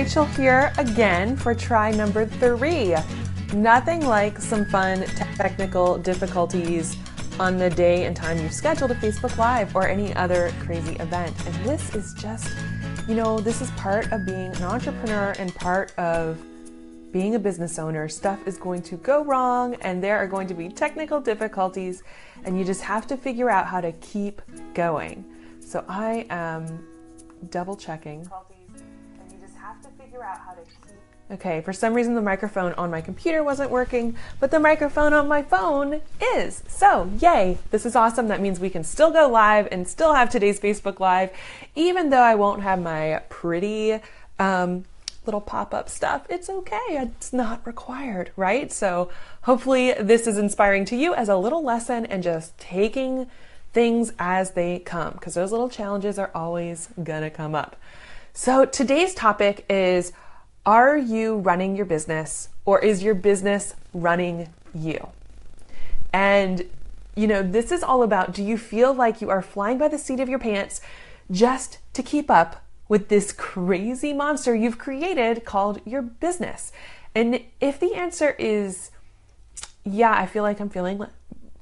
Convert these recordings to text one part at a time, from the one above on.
Rachel here again for try number three. Nothing like some fun technical difficulties on the day and time you've scheduled a Facebook Live or any other crazy event. And this is just, you know, this is part of being an entrepreneur and part of being a business owner. Stuff is going to go wrong and there are going to be technical difficulties, and you just have to figure out how to keep going. So I am double checking figure out how to. Okay, for some reason the microphone on my computer wasn't working, but the microphone on my phone is. So, yay, this is awesome. That means we can still go live and still have today's Facebook Live, even though I won't have my pretty um, little pop up stuff. It's okay, it's not required, right? So, hopefully, this is inspiring to you as a little lesson and just taking things as they come, because those little challenges are always gonna come up. So today's topic is Are you running your business or is your business running you? And, you know, this is all about do you feel like you are flying by the seat of your pants just to keep up with this crazy monster you've created called your business? And if the answer is, yeah, I feel like I'm feeling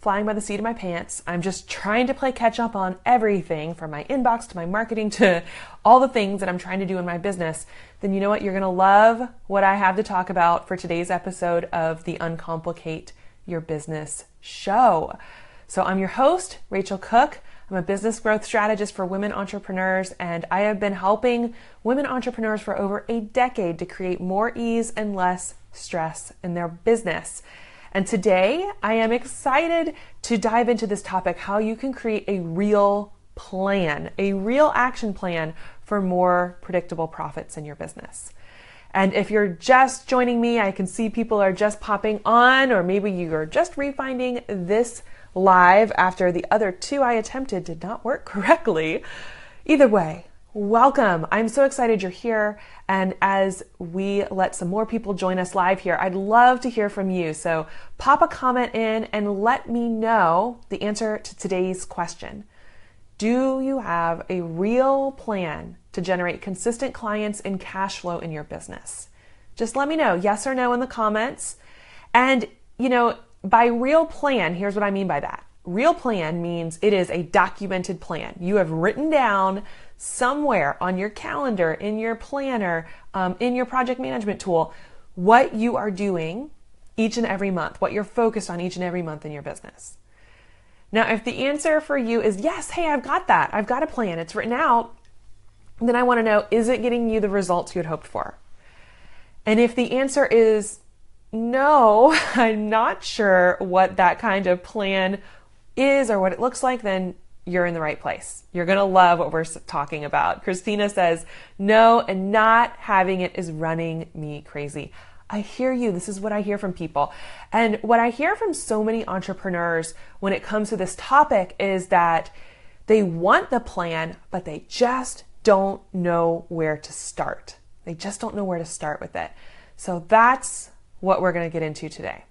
flying by the seat of my pants. I'm just trying to play catch up on everything from my inbox to my marketing to all the things that I'm trying to do in my business. Then you know what? You're going to love what I have to talk about for today's episode of the Uncomplicate Your Business show. So I'm your host, Rachel Cook. I'm a business growth strategist for women entrepreneurs, and I have been helping women entrepreneurs for over a decade to create more ease and less stress in their business. And today I am excited to dive into this topic how you can create a real plan, a real action plan for more predictable profits in your business. And if you're just joining me, I can see people are just popping on, or maybe you are just refinding this live after the other two I attempted did not work correctly. Either way, welcome. I'm so excited you're here. And as we let some more people join us live here, I'd love to hear from you. So pop a comment in and let me know the answer to today's question. Do you have a real plan to generate consistent clients and cash flow in your business? Just let me know, yes or no, in the comments. And, you know, by real plan, here's what I mean by that. Real plan means it is a documented plan. You have written down somewhere on your calendar, in your planner, um, in your project management tool, what you are doing each and every month, what you're focused on each and every month in your business. Now, if the answer for you is yes, hey, I've got that, I've got a plan, it's written out, then I want to know is it getting you the results you had hoped for? And if the answer is no, I'm not sure what that kind of plan is or what it looks like, then you're in the right place. You're going to love what we're talking about. Christina says, no, and not having it is running me crazy. I hear you. This is what I hear from people. And what I hear from so many entrepreneurs when it comes to this topic is that they want the plan, but they just don't know where to start. They just don't know where to start with it. So that's what we're going to get into today.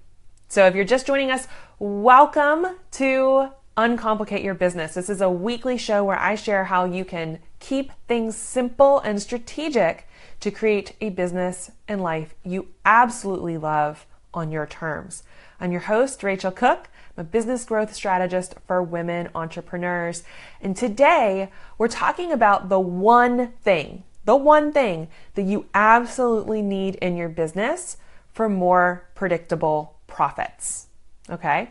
So if you're just joining us, welcome to Uncomplicate Your Business. This is a weekly show where I share how you can keep things simple and strategic to create a business and life you absolutely love on your terms. I'm your host, Rachel Cook. I'm a business growth strategist for women entrepreneurs. And today we're talking about the one thing, the one thing that you absolutely need in your business for more predictable profits. Okay?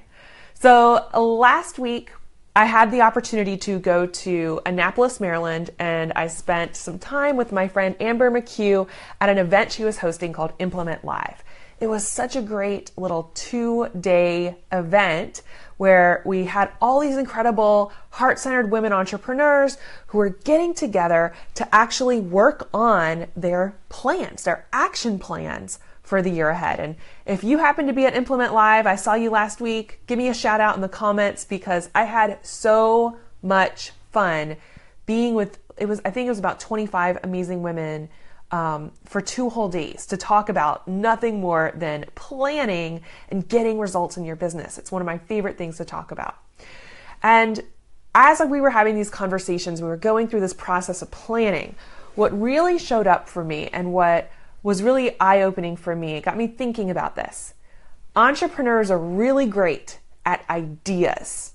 So uh, last week, I had the opportunity to go to Annapolis, Maryland, and I spent some time with my friend Amber McCue at an event she was hosting called Implement Live. It was such a great little two day event where we had all these incredible heart centered women entrepreneurs who were getting together to actually work on their plans, their action plans for the year ahead. And if you happen to be at Implement Live, I saw you last week, give me a shout out in the comments because I had so much fun being with, it was, I think it was about 25 amazing women um, for two whole days to talk about nothing more than planning and getting results in your business. It's one of my favorite things to talk about. And as we were having these conversations, we were going through this process of planning what really showed up for me and what was really eye opening for me, it got me thinking about this. Entrepreneurs are really great at ideas.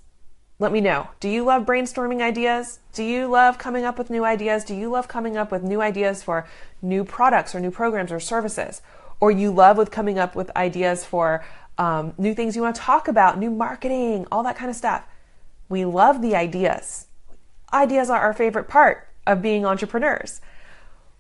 Let me know. Do you love brainstorming ideas? Do you love coming up with new ideas? Do you love coming up with new ideas for new products or new programs or services? Or you love with coming up with ideas for um, new things you want to talk about, new marketing, all that kind of stuff. We love the ideas. Ideas are our favorite part of being entrepreneurs.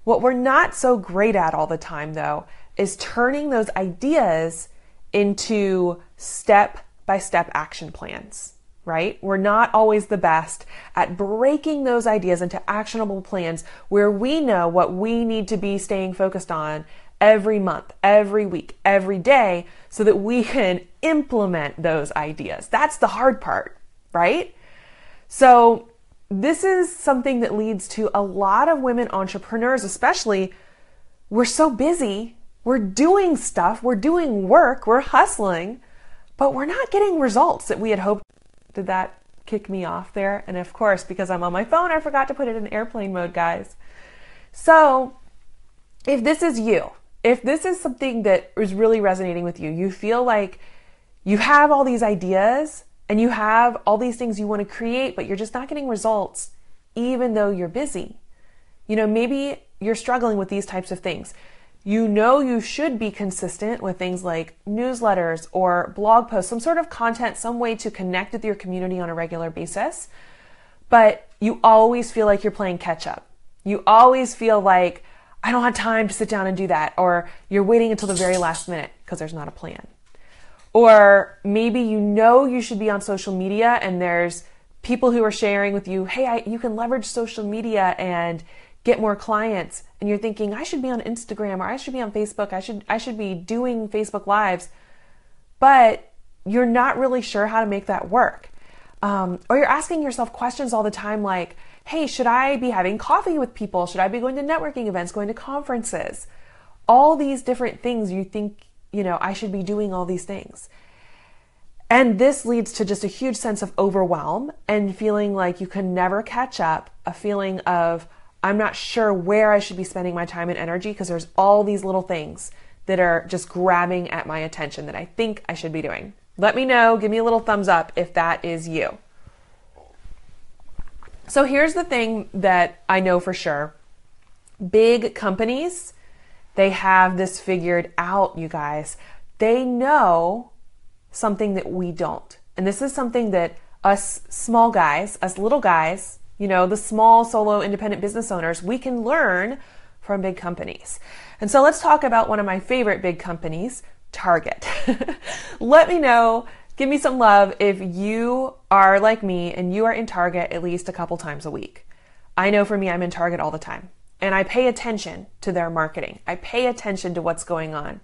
What we're not so great at all the time, though, is turning those ideas into step by step action plans, right? We're not always the best at breaking those ideas into actionable plans where we know what we need to be staying focused on every month, every week, every day so that we can implement those ideas. That's the hard part, right? So this is something that leads to a lot of women entrepreneurs, especially. We're so busy, we're doing stuff, we're doing work, we're hustling, but we're not getting results that we had hoped. Did that kick me off there? And of course, because I'm on my phone, I forgot to put it in airplane mode, guys. So, if this is you, if this is something that is really resonating with you, you feel like you have all these ideas, and you have all these things you want to create, but you're just not getting results, even though you're busy. You know, maybe you're struggling with these types of things. You know, you should be consistent with things like newsletters or blog posts, some sort of content, some way to connect with your community on a regular basis. But you always feel like you're playing catch up. You always feel like, I don't have time to sit down and do that. Or you're waiting until the very last minute because there's not a plan. Or maybe you know you should be on social media and there's people who are sharing with you, hey, I, you can leverage social media and get more clients. And you're thinking, I should be on Instagram or I should be on Facebook. I should, I should be doing Facebook Lives. But you're not really sure how to make that work. Um, or you're asking yourself questions all the time like, hey, should I be having coffee with people? Should I be going to networking events, going to conferences? All these different things you think you know, I should be doing all these things. And this leads to just a huge sense of overwhelm and feeling like you can never catch up, a feeling of, I'm not sure where I should be spending my time and energy because there's all these little things that are just grabbing at my attention that I think I should be doing. Let me know, give me a little thumbs up if that is you. So here's the thing that I know for sure big companies they have this figured out, you guys. They know something that we don't. And this is something that us small guys, us little guys, you know, the small solo independent business owners, we can learn from big companies. And so let's talk about one of my favorite big companies, Target. Let me know, give me some love if you are like me and you are in Target at least a couple times a week. I know for me, I'm in Target all the time and I pay attention to their marketing. I pay attention to what's going on.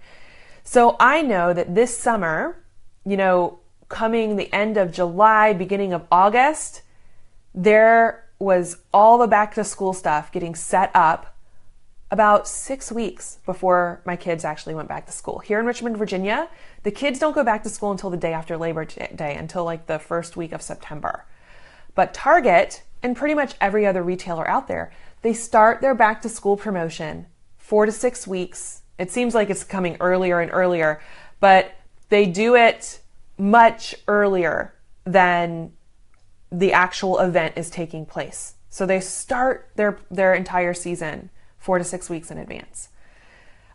So I know that this summer, you know, coming the end of July, beginning of August, there was all the back to school stuff getting set up about six weeks before my kids actually went back to school. Here in Richmond, Virginia, the kids don't go back to school until the day after Labor Day, until like the first week of September. But Target and pretty much every other retailer out there, they start their back to school promotion four to six weeks. It seems like it's coming earlier and earlier, but they do it much earlier than the actual event is taking place. So they start their, their entire season four to six weeks in advance.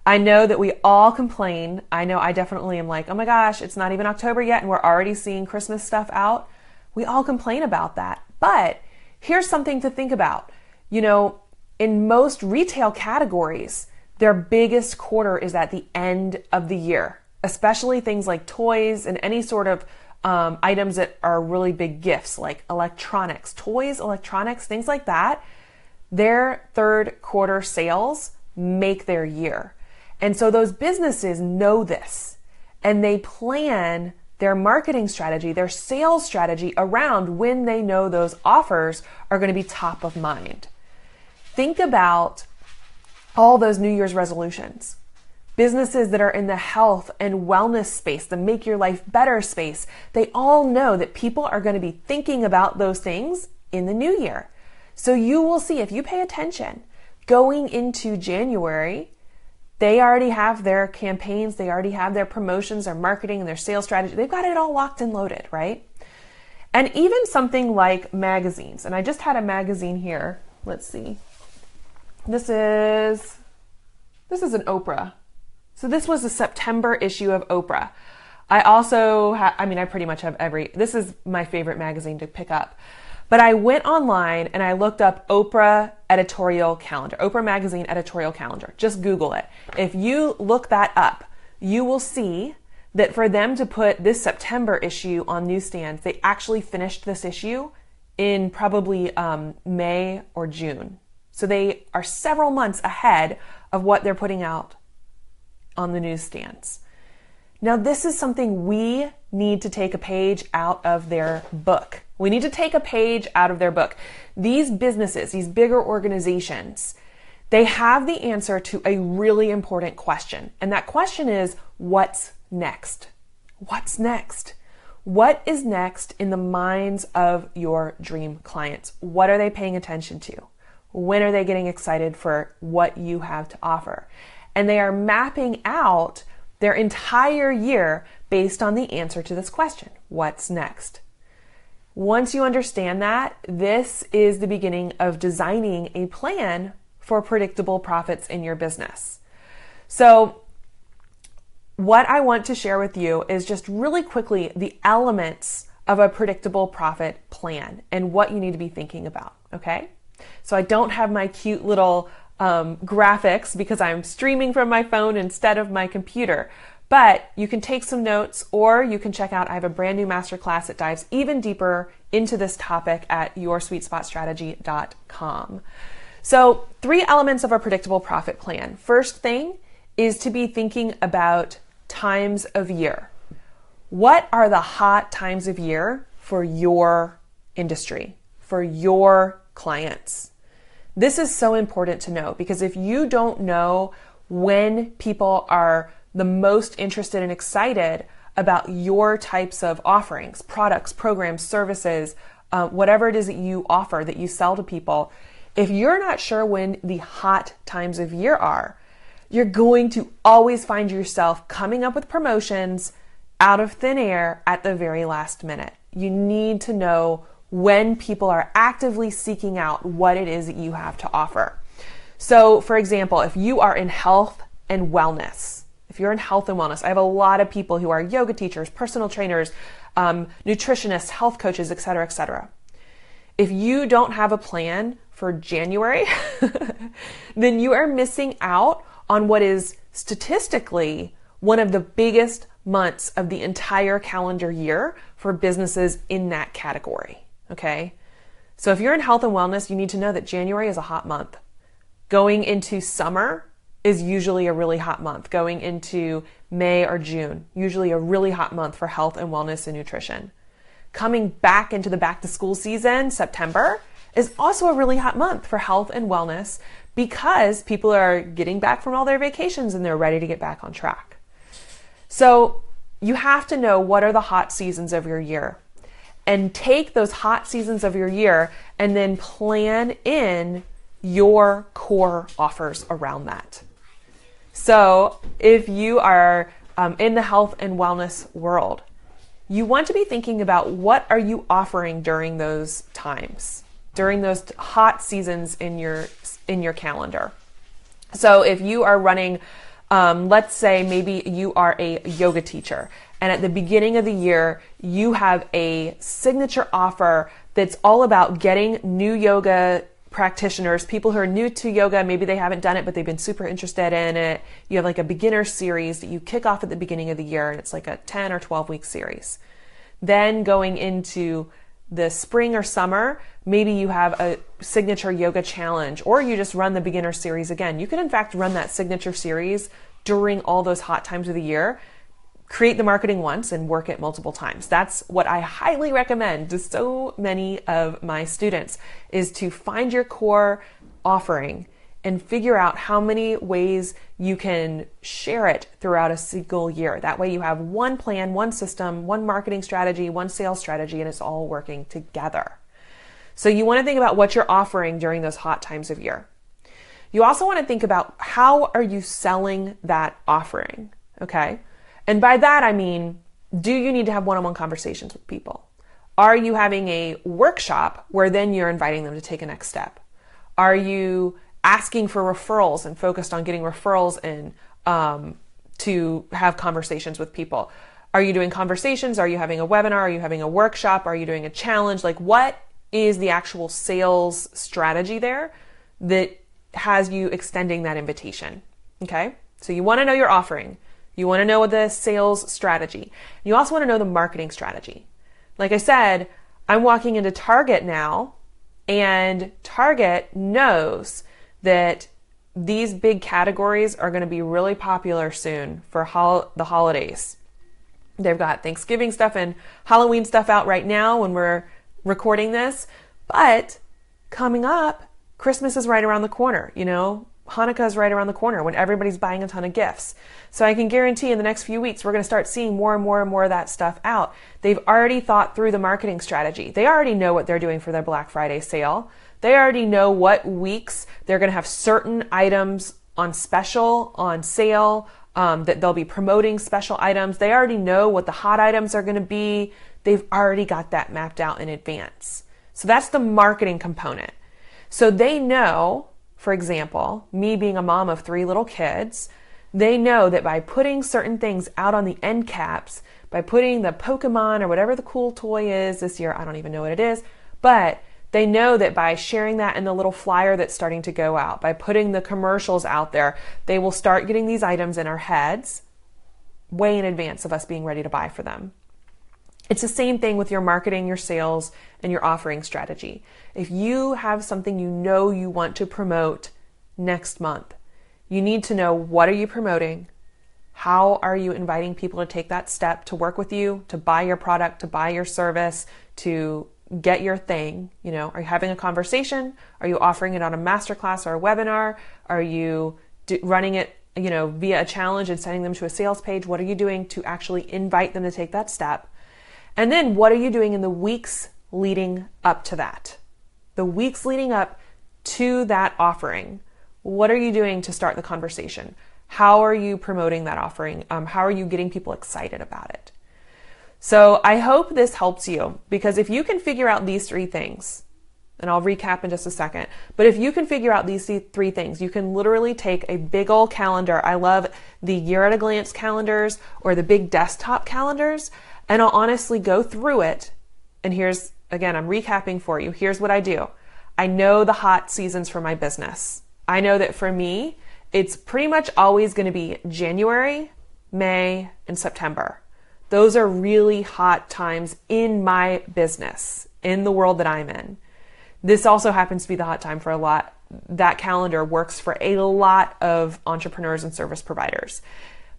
I know that we all complain. I know I definitely am like, oh my gosh, it's not even October yet and we're already seeing Christmas stuff out. We all complain about that. But here's something to think about. You know, in most retail categories, their biggest quarter is at the end of the year, especially things like toys and any sort of um, items that are really big gifts, like electronics, toys, electronics, things like that. Their third quarter sales make their year. And so those businesses know this and they plan their marketing strategy, their sales strategy around when they know those offers are going to be top of mind. Think about all those New Year's resolutions. Businesses that are in the health and wellness space, the make your life better space, they all know that people are going to be thinking about those things in the new year. So you will see if you pay attention, going into January, they already have their campaigns, they already have their promotions, their marketing, their sales strategy. They've got it all locked and loaded, right? And even something like magazines. And I just had a magazine here. Let's see. This is this is an Oprah. So this was a September issue of Oprah. I also ha- I mean I pretty much have every this is my favorite magazine to pick up. But I went online and I looked up Oprah editorial calendar, Oprah magazine editorial calendar. Just Google it. If you look that up, you will see that for them to put this September issue on newsstands, they actually finished this issue in probably um, May or June. So they are several months ahead of what they're putting out on the newsstands. Now, this is something we need to take a page out of their book. We need to take a page out of their book. These businesses, these bigger organizations, they have the answer to a really important question. And that question is what's next? What's next? What is next in the minds of your dream clients? What are they paying attention to? When are they getting excited for what you have to offer? And they are mapping out their entire year based on the answer to this question What's next? Once you understand that, this is the beginning of designing a plan for predictable profits in your business. So, what I want to share with you is just really quickly the elements of a predictable profit plan and what you need to be thinking about. Okay. So I don't have my cute little um, graphics because I'm streaming from my phone instead of my computer. But you can take some notes or you can check out, I have a brand new masterclass that dives even deeper into this topic at yoursweetspotstrategy.com. So, three elements of a predictable profit plan. First thing is to be thinking about times of year. What are the hot times of year for your industry, for your clients? This is so important to know because if you don't know when people are the most interested and excited about your types of offerings, products, programs, services, uh, whatever it is that you offer, that you sell to people, if you're not sure when the hot times of year are, you're going to always find yourself coming up with promotions out of thin air at the very last minute. You need to know when people are actively seeking out what it is that you have to offer. So, for example, if you are in health and wellness, if you're in health and wellness, I have a lot of people who are yoga teachers, personal trainers, um, nutritionists, health coaches, et cetera, et cetera. If you don't have a plan for January, then you are missing out on what is statistically one of the biggest months of the entire calendar year for businesses in that category. Okay. So if you're in health and wellness, you need to know that January is a hot month. Going into summer is usually a really hot month. Going into May or June, usually a really hot month for health and wellness and nutrition. Coming back into the back to school season, September, is also a really hot month for health and wellness because people are getting back from all their vacations and they're ready to get back on track. So you have to know what are the hot seasons of your year and take those hot seasons of your year and then plan in your core offers around that. So, if you are um, in the health and wellness world, you want to be thinking about what are you offering during those times, during those hot seasons in your in your calendar. So, if you are running, um, let's say maybe you are a yoga teacher and at the beginning of the year, you have a signature offer that's all about getting new yoga practitioners, people who are new to yoga, maybe they haven't done it, but they've been super interested in it. You have like a beginner series that you kick off at the beginning of the year, and it's like a 10 or 12 week series. Then going into the spring or summer, maybe you have a signature yoga challenge, or you just run the beginner series again. You can, in fact, run that signature series during all those hot times of the year create the marketing once and work it multiple times. That's what I highly recommend to so many of my students is to find your core offering and figure out how many ways you can share it throughout a single year. That way you have one plan, one system, one marketing strategy, one sales strategy, and it's all working together. So you want to think about what you're offering during those hot times of year. You also want to think about how are you selling that offering, okay? And by that I mean, do you need to have one-on-one conversations with people? Are you having a workshop where then you're inviting them to take a next step? Are you asking for referrals and focused on getting referrals in um, to have conversations with people? Are you doing conversations? Are you having a webinar? Are you having a workshop? Are you doing a challenge? Like, what is the actual sales strategy there that has you extending that invitation? Okay. So you want to know your offering. You want to know the sales strategy. You also want to know the marketing strategy. Like I said, I'm walking into Target now and Target knows that these big categories are going to be really popular soon for hol- the holidays. They've got Thanksgiving stuff and Halloween stuff out right now when we're recording this, but coming up, Christmas is right around the corner, you know? Hanukkah is right around the corner when everybody's buying a ton of gifts. So I can guarantee in the next few weeks, we're going to start seeing more and more and more of that stuff out. They've already thought through the marketing strategy. They already know what they're doing for their Black Friday sale. They already know what weeks they're going to have certain items on special, on sale, um, that they'll be promoting special items. They already know what the hot items are going to be. They've already got that mapped out in advance. So that's the marketing component. So they know, for example, me being a mom of three little kids, they know that by putting certain things out on the end caps, by putting the Pokemon or whatever the cool toy is this year, I don't even know what it is, but they know that by sharing that in the little flyer that's starting to go out, by putting the commercials out there, they will start getting these items in our heads way in advance of us being ready to buy for them. It's the same thing with your marketing, your sales, and your offering strategy. If you have something you know you want to promote next month, you need to know what are you promoting? How are you inviting people to take that step to work with you, to buy your product, to buy your service, to get your thing. You know, are you having a conversation? Are you offering it on a masterclass or a webinar? Are you do, running it, you know, via a challenge and sending them to a sales page? What are you doing to actually invite them to take that step? And then what are you doing in the weeks leading up to that? The weeks leading up to that offering. What are you doing to start the conversation? How are you promoting that offering? Um, how are you getting people excited about it? So I hope this helps you because if you can figure out these three things, and I'll recap in just a second, but if you can figure out these three things, you can literally take a big old calendar. I love the year at a glance calendars or the big desktop calendars, and I'll honestly go through it. And here's, again, I'm recapping for you. Here's what I do. I know the hot seasons for my business. I know that for me, it's pretty much always going to be January, May, and September. Those are really hot times in my business, in the world that I'm in. This also happens to be the hot time for a lot. That calendar works for a lot of entrepreneurs and service providers.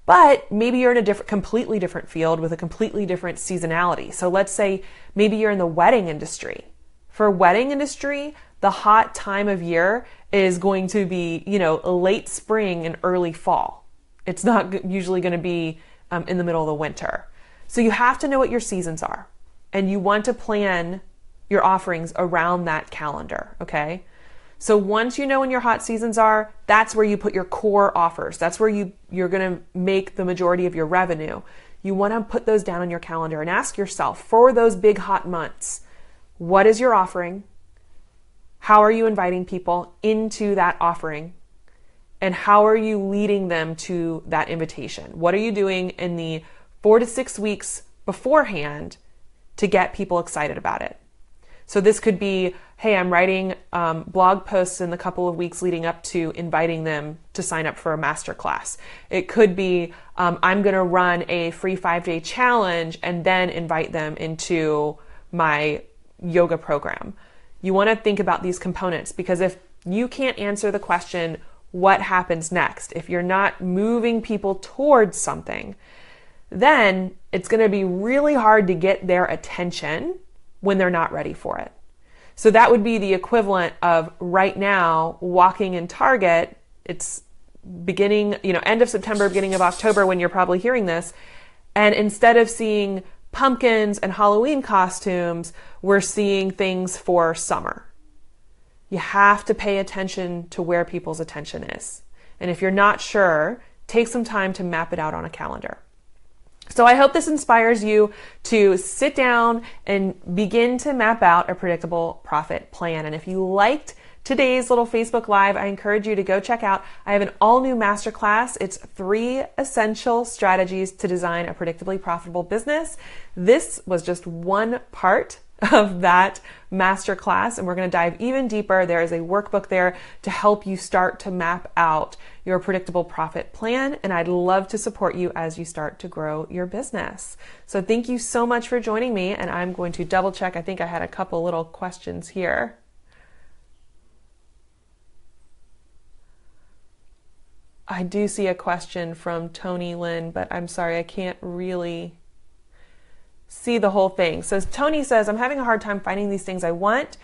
But maybe you're in a different, completely different field with a completely different seasonality. So let's say maybe you're in the wedding industry. For wedding industry, the hot time of year is going to be, you know, late spring and early fall. It's not usually going to be um, in the middle of the winter. So you have to know what your seasons are and you want to plan your offerings around that calendar, okay? So once you know when your hot seasons are, that's where you put your core offers. That's where you you're going to make the majority of your revenue. You want to put those down on your calendar and ask yourself for those big hot months, what is your offering? How are you inviting people into that offering? And how are you leading them to that invitation? What are you doing in the four to six weeks beforehand to get people excited about it. So this could be, hey, I'm writing um, blog posts in the couple of weeks leading up to inviting them to sign up for a masterclass. It could be, um, I'm going to run a free five day challenge and then invite them into my yoga program. You want to think about these components because if you can't answer the question, what happens next? If you're not moving people towards something, then it's going to be really hard to get their attention when they're not ready for it. So that would be the equivalent of right now walking in Target. It's beginning, you know, end of September, beginning of October when you're probably hearing this. And instead of seeing pumpkins and Halloween costumes, we're seeing things for summer. you have to pay attention to where people's attention is. And if you're not sure, take some time to map it out on a calendar. So I hope this inspires you to sit down and begin to map out a predictable profit plan. And if you liked today's little Facebook Live, I encourage you to go check out. I have an all new masterclass. It's three essential strategies to design a predictably profitable business. This was just one part of that masterclass, and we're going to dive even deeper. There is a workbook there to help you start to map out your predictable profit plan, and I'd love to support you as you start to grow your business. So, thank you so much for joining me, and I'm going to double check. I think I had a couple little questions here. I do see a question from Tony Lynn, but I'm sorry, I can't really see the whole thing. So Tony says, I'm having a hard time finding these things I want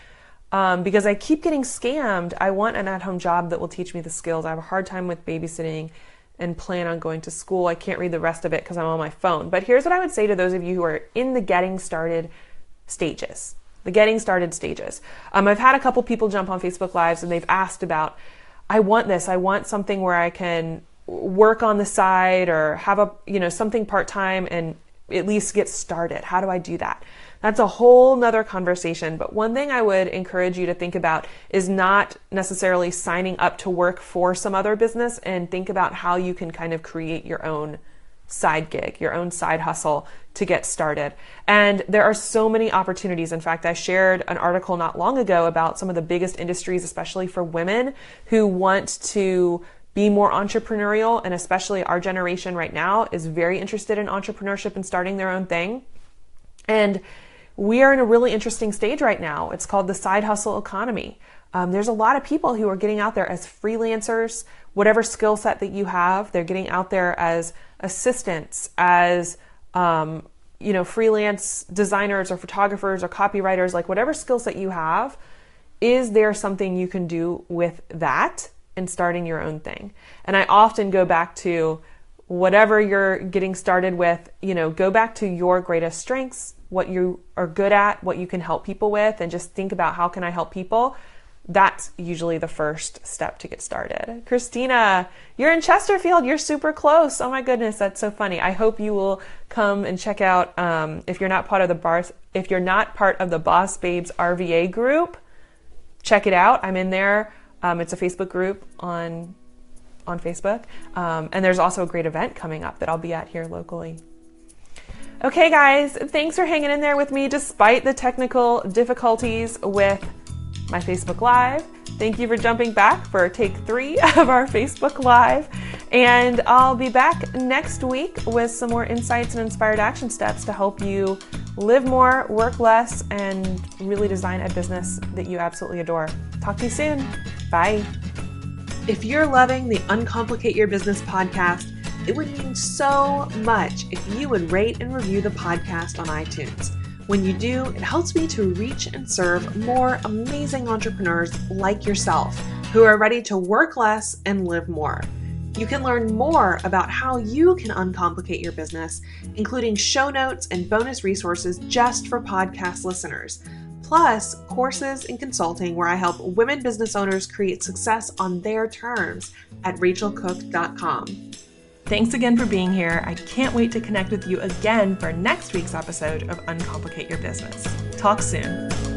um, because I keep getting scammed. I want an at home job that will teach me the skills. I have a hard time with babysitting and plan on going to school. I can't read the rest of it because I'm on my phone. But here's what I would say to those of you who are in the getting started stages. The getting started stages. Um, I've had a couple people jump on Facebook Lives and they've asked about, I want this. I want something where I can work on the side or have a you know something part time and at least get started. How do I do that? That's a whole nother conversation. But one thing I would encourage you to think about is not necessarily signing up to work for some other business and think about how you can kind of create your own side gig, your own side hustle to get started. And there are so many opportunities. In fact, I shared an article not long ago about some of the biggest industries, especially for women who want to be more entrepreneurial and especially our generation right now is very interested in entrepreneurship and starting their own thing. And we are in a really interesting stage right now. It's called the side hustle economy. Um, there's a lot of people who are getting out there as freelancers, whatever skill set that you have, they're getting out there as assistants, as um, you know, freelance designers or photographers or copywriters, like whatever skill set you have. Is there something you can do with that and starting your own thing. And I often go back to whatever you're getting started with, you know, go back to your greatest strengths, what you are good at, what you can help people with, and just think about how can I help people. That's usually the first step to get started. Christina, you're in Chesterfield. You're super close. Oh my goodness, that's so funny. I hope you will come and check out. Um, if you're not part of the bar, if you're not part of the Boss Babes RVA group, check it out. I'm in there um, it's a Facebook group on on Facebook, um, and there's also a great event coming up that I'll be at here locally. Okay, guys, thanks for hanging in there with me despite the technical difficulties with my Facebook Live. Thank you for jumping back for take three of our Facebook Live. And I'll be back next week with some more insights and inspired action steps to help you live more, work less, and really design a business that you absolutely adore. Talk to you soon. Bye. If you're loving the Uncomplicate Your Business podcast, it would mean so much if you would rate and review the podcast on iTunes. When you do, it helps me to reach and serve more amazing entrepreneurs like yourself who are ready to work less and live more. You can learn more about how you can uncomplicate your business, including show notes and bonus resources just for podcast listeners, plus courses and consulting where I help women business owners create success on their terms at rachelcook.com. Thanks again for being here. I can't wait to connect with you again for next week's episode of Uncomplicate Your Business. Talk soon.